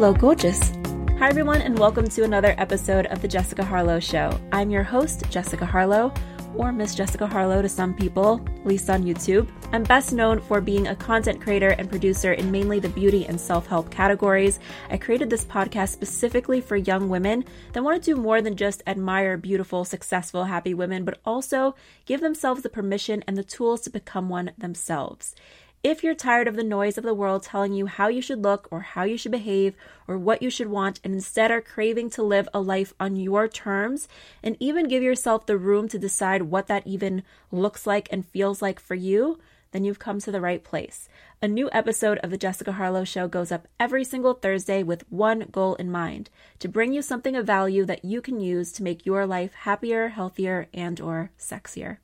Hello, gorgeous. Hi, everyone, and welcome to another episode of The Jessica Harlow Show. I'm your host, Jessica Harlow, or Miss Jessica Harlow to some people, at least on YouTube. I'm best known for being a content creator and producer in mainly the beauty and self help categories. I created this podcast specifically for young women that want to do more than just admire beautiful, successful, happy women, but also give themselves the permission and the tools to become one themselves. If you're tired of the noise of the world telling you how you should look or how you should behave or what you should want, and instead are craving to live a life on your terms, and even give yourself the room to decide what that even looks like and feels like for you, then you've come to the right place. A new episode of The Jessica Harlow Show goes up every single Thursday with one goal in mind to bring you something of value that you can use to make your life happier, healthier, and or sexier.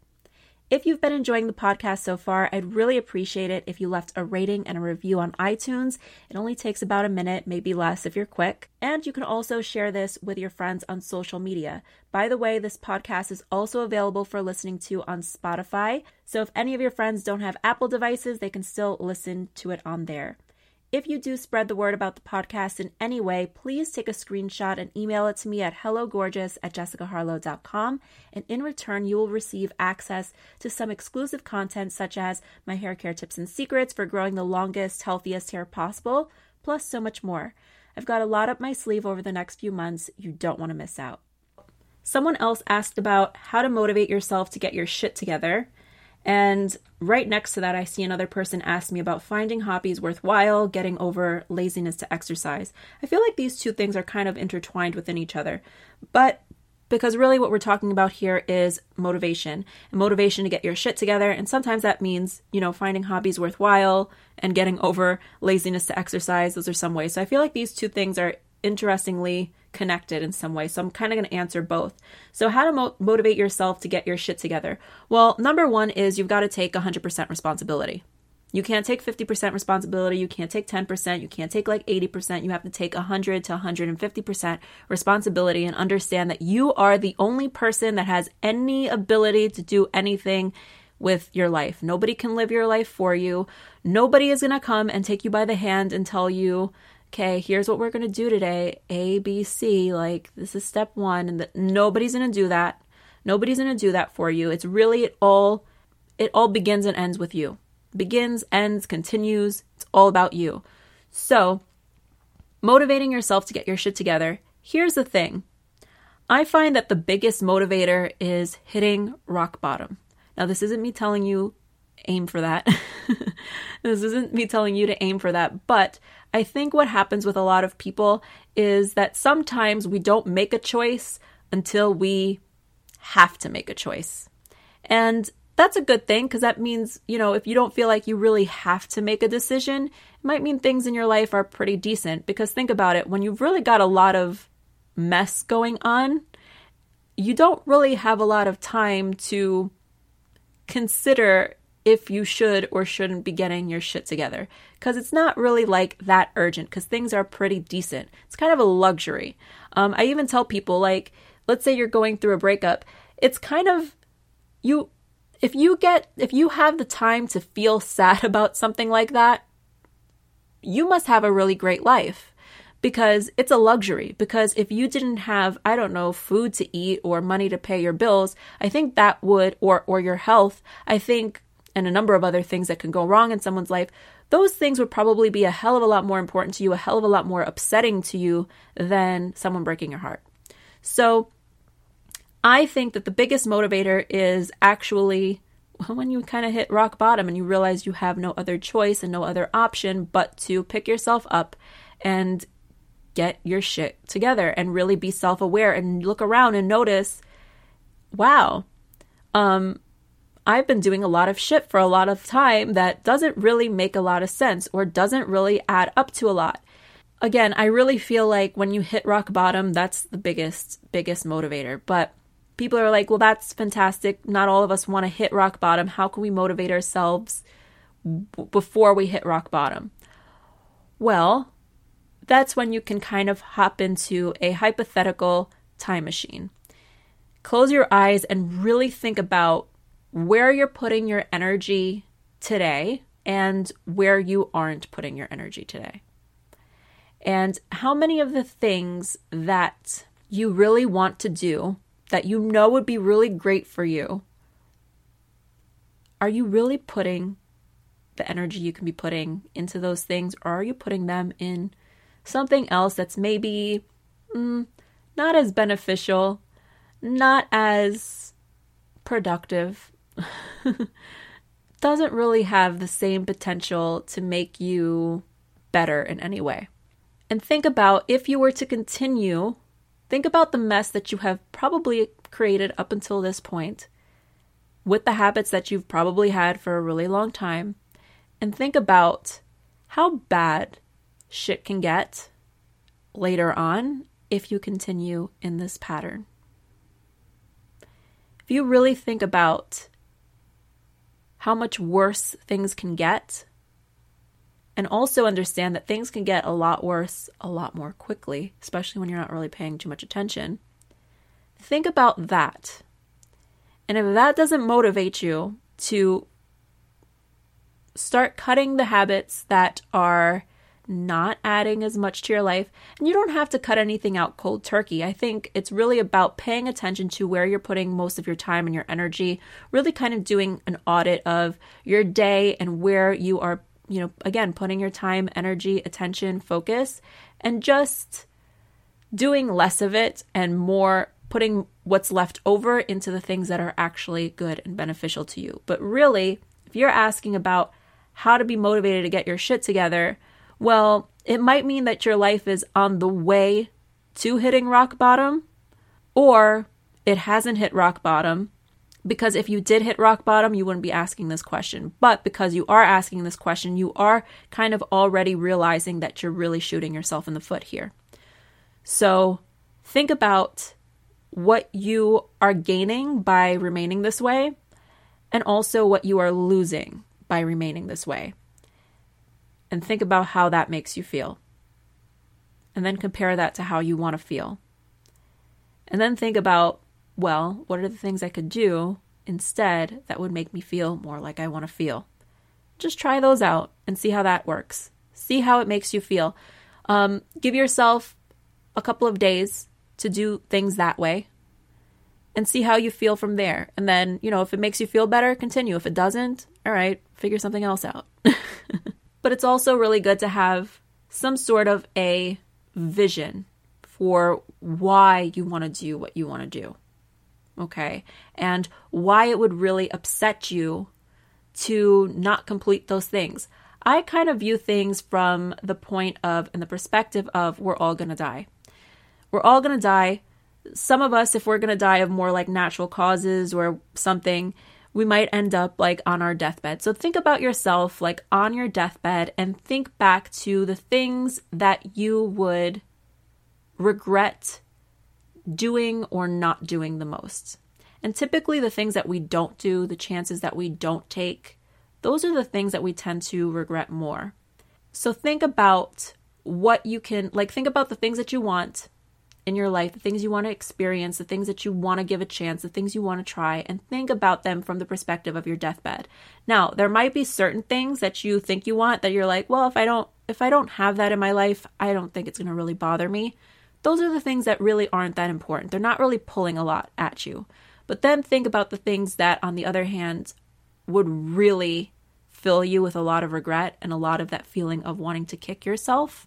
If you've been enjoying the podcast so far, I'd really appreciate it if you left a rating and a review on iTunes. It only takes about a minute, maybe less if you're quick. And you can also share this with your friends on social media. By the way, this podcast is also available for listening to on Spotify. So if any of your friends don't have Apple devices, they can still listen to it on there. If you do spread the word about the podcast in any way, please take a screenshot and email it to me at hellogorgeous at jessicaharlow.com. And in return, you will receive access to some exclusive content such as my hair care tips and secrets for growing the longest, healthiest hair possible, plus so much more. I've got a lot up my sleeve over the next few months. You don't want to miss out. Someone else asked about how to motivate yourself to get your shit together. And right next to that, I see another person ask me about finding hobbies worthwhile, getting over laziness to exercise. I feel like these two things are kind of intertwined within each other. But because really what we're talking about here is motivation and motivation to get your shit together. And sometimes that means, you know, finding hobbies worthwhile and getting over laziness to exercise. Those are some ways. So I feel like these two things are interestingly connected in some way. So I'm kind of going to answer both. So, how to mo- motivate yourself to get your shit together? Well, number one is you've got to take 100% responsibility. You can't take 50% responsibility. You can't take 10%. You can't take like 80%. You have to take 100 to 150% responsibility and understand that you are the only person that has any ability to do anything with your life. Nobody can live your life for you. Nobody is going to come and take you by the hand and tell you okay, here's what we're going to do today A, B, C. Like, this is step one. And the, nobody's going to do that. Nobody's going to do that for you. It's really it all, it all begins and ends with you. Begins, ends, continues. It's all about you. So, motivating yourself to get your shit together. Here's the thing I find that the biggest motivator is hitting rock bottom. Now, this isn't me telling you aim for that. this isn't me telling you to aim for that, but I think what happens with a lot of people is that sometimes we don't make a choice until we have to make a choice. And that's a good thing because that means, you know, if you don't feel like you really have to make a decision, it might mean things in your life are pretty decent. Because think about it when you've really got a lot of mess going on, you don't really have a lot of time to consider if you should or shouldn't be getting your shit together. Because it's not really like that urgent, because things are pretty decent. It's kind of a luxury. Um, I even tell people, like, let's say you're going through a breakup, it's kind of, you, if you get, if you have the time to feel sad about something like that, you must have a really great life because it's a luxury. Because if you didn't have, I don't know, food to eat or money to pay your bills, I think that would, or, or your health, I think and a number of other things that can go wrong in someone's life, those things would probably be a hell of a lot more important to you, a hell of a lot more upsetting to you than someone breaking your heart. So I think that the biggest motivator is actually when you kind of hit rock bottom and you realize you have no other choice and no other option but to pick yourself up and get your shit together and really be self aware and look around and notice, wow, um, I've been doing a lot of shit for a lot of time that doesn't really make a lot of sense or doesn't really add up to a lot. Again, I really feel like when you hit rock bottom, that's the biggest, biggest motivator. But people are like, well, that's fantastic. Not all of us want to hit rock bottom. How can we motivate ourselves b- before we hit rock bottom? Well, that's when you can kind of hop into a hypothetical time machine. Close your eyes and really think about where you're putting your energy today and where you aren't putting your energy today. And how many of the things that you really want to do, that you know would be really great for you, are you really putting the energy you can be putting into those things, or are you putting them in something else that's maybe mm, not as beneficial, not as productive, doesn't really have the same potential to make you better in any way? And think about if you were to continue, think about the mess that you have probably created up until this point with the habits that you've probably had for a really long time and think about how bad shit can get later on if you continue in this pattern. If you really think about how much worse things can get, and also understand that things can get a lot worse a lot more quickly, especially when you're not really paying too much attention, think about that. And if that doesn't motivate you to start cutting the habits that are not adding as much to your life, and you don't have to cut anything out cold turkey. I think it's really about paying attention to where you're putting most of your time and your energy, really kind of doing an audit of your day and where you are, you know, again, putting your time, energy, attention, focus, and just doing less of it and more putting what's left over into the things that are actually good and beneficial to you. But really, if you're asking about how to be motivated to get your shit together, well, it might mean that your life is on the way to hitting rock bottom, or it hasn't hit rock bottom. Because if you did hit rock bottom, you wouldn't be asking this question. But because you are asking this question, you are kind of already realizing that you're really shooting yourself in the foot here. So think about what you are gaining by remaining this way and also what you are losing by remaining this way. And think about how that makes you feel. And then compare that to how you want to feel. And then think about, well, what are the things I could do instead that would make me feel more like I want to feel? Just try those out and see how that works. See how it makes you feel. Um, give yourself a couple of days to do things that way and see how you feel from there. And then, you know, if it makes you feel better, continue. If it doesn't, all right, figure something else out. but it's also really good to have some sort of a vision for why you want to do what you want to do. Okay? And why it would really upset you to not complete those things. I kind of view things from the point of and the perspective of we're all going to die. We're all going to die. Some of us, if we're going to die of more like natural causes or something, we might end up like on our deathbed. So think about yourself like on your deathbed and think back to the things that you would regret doing or not doing the most. And typically, the things that we don't do, the chances that we don't take, those are the things that we tend to regret more. So think about what you can, like, think about the things that you want in your life, the things you want to experience, the things that you want to give a chance, the things you want to try, and think about them from the perspective of your deathbed. Now, there might be certain things that you think you want that you're like, well, if I don't if I don't have that in my life, I don't think it's going to really bother me. Those are the things that really aren't that important. They're not really pulling a lot at you. But then think about the things that on the other hand would really fill you with a lot of regret and a lot of that feeling of wanting to kick yourself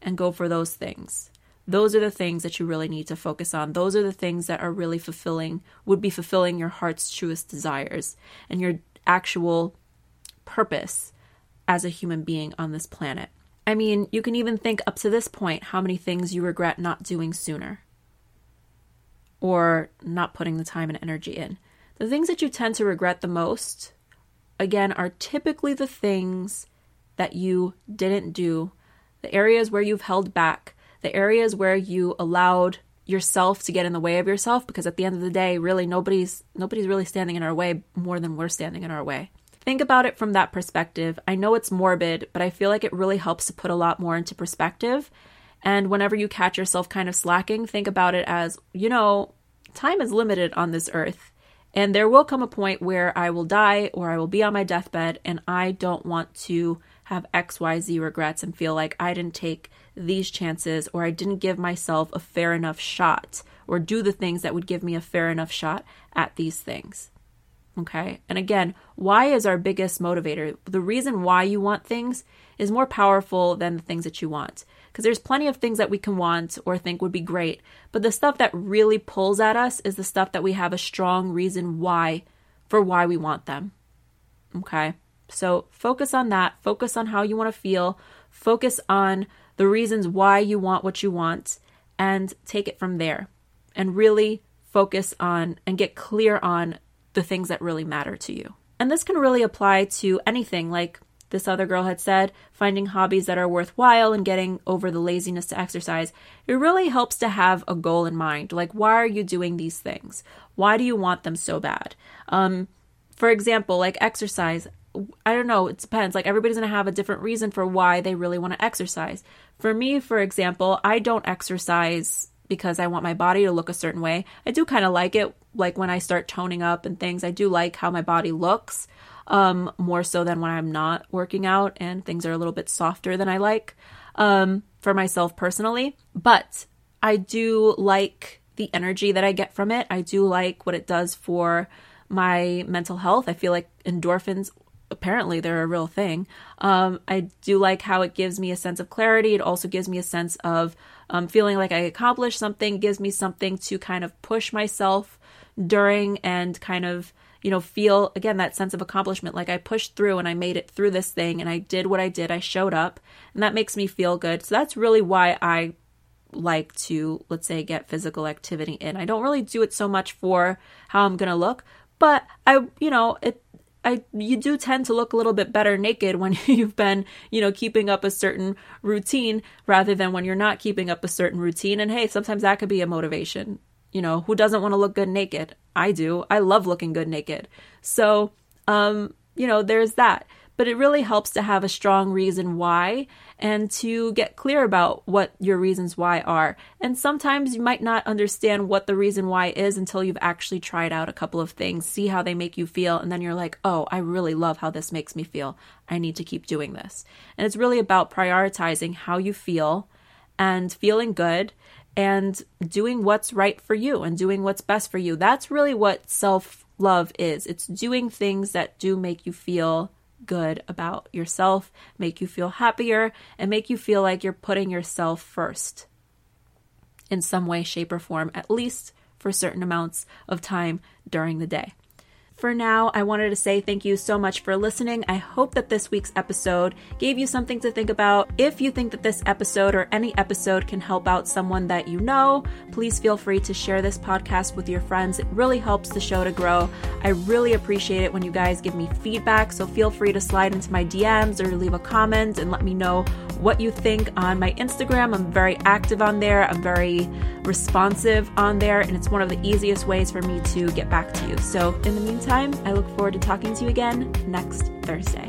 and go for those things. Those are the things that you really need to focus on. Those are the things that are really fulfilling, would be fulfilling your heart's truest desires and your actual purpose as a human being on this planet. I mean, you can even think up to this point how many things you regret not doing sooner or not putting the time and energy in. The things that you tend to regret the most, again, are typically the things that you didn't do, the areas where you've held back, the areas where you allowed yourself to get in the way of yourself because at the end of the day really nobody's nobody's really standing in our way more than we're standing in our way. Think about it from that perspective. I know it's morbid but i feel like it really helps to put a lot more into perspective. And whenever you catch yourself kind of slacking think about it as you know time is limited on this earth and there will come a point where i will die or i will be on my deathbed and i don't want to have XYZ regrets and feel like I didn't take these chances or I didn't give myself a fair enough shot or do the things that would give me a fair enough shot at these things. Okay. And again, why is our biggest motivator? The reason why you want things is more powerful than the things that you want. Because there's plenty of things that we can want or think would be great. But the stuff that really pulls at us is the stuff that we have a strong reason why for why we want them. Okay. So focus on that. Focus on how you want to feel. Focus on the reasons why you want what you want and take it from there. And really focus on and get clear on the things that really matter to you. And this can really apply to anything like this other girl had said, finding hobbies that are worthwhile and getting over the laziness to exercise. It really helps to have a goal in mind. Like, why are you doing these things? Why do you want them so bad? Um, for example, like exercise. I don't know, it depends. Like, everybody's going to have a different reason for why they really want to exercise. For me, for example, I don't exercise because I want my body to look a certain way. I do kind of like it, like when I start toning up and things. I do like how my body looks, um, more so than when I'm not working out and things are a little bit softer than I like um, for myself personally. But I do like the energy that I get from it. I do like what it does for my mental health. I feel like endorphins apparently they're a real thing. Um, I do like how it gives me a sense of clarity. It also gives me a sense of um, feeling like I accomplished something, gives me something to kind of push myself during and kind of, you know, feel again that sense of accomplishment. Like I pushed through and I made it through this thing and I did what I did. I showed up and that makes me feel good. So that's really why I like to, let's say, get physical activity in. I don't really do it so much for how I'm going to look, but I, you know, it I you do tend to look a little bit better naked when you've been, you know, keeping up a certain routine rather than when you're not keeping up a certain routine. And hey, sometimes that could be a motivation. You know, who doesn't want to look good naked? I do. I love looking good naked. So, um, you know, there's that but it really helps to have a strong reason why and to get clear about what your reasons why are. And sometimes you might not understand what the reason why is until you've actually tried out a couple of things, see how they make you feel, and then you're like, oh, I really love how this makes me feel. I need to keep doing this. And it's really about prioritizing how you feel and feeling good and doing what's right for you and doing what's best for you. That's really what self love is. It's doing things that do make you feel good about yourself, make you feel happier, and make you feel like you're putting yourself first in some way, shape, or form, at least for certain amounts of time during the day. For now, I wanted to say thank you so much for listening. I hope that this week's episode gave you something to think about. If you think that this episode or any episode can help out someone that you know, please feel free to share this podcast with your friends. It really helps the show to grow. I really appreciate it when you guys give me feedback, so feel free to slide into my DMs or leave a comment and let me know what you think on my Instagram. I'm very active on there, I'm very responsive on there, and it's one of the easiest ways for me to get back to you. So, in the meantime, I look forward to talking to you again next Thursday.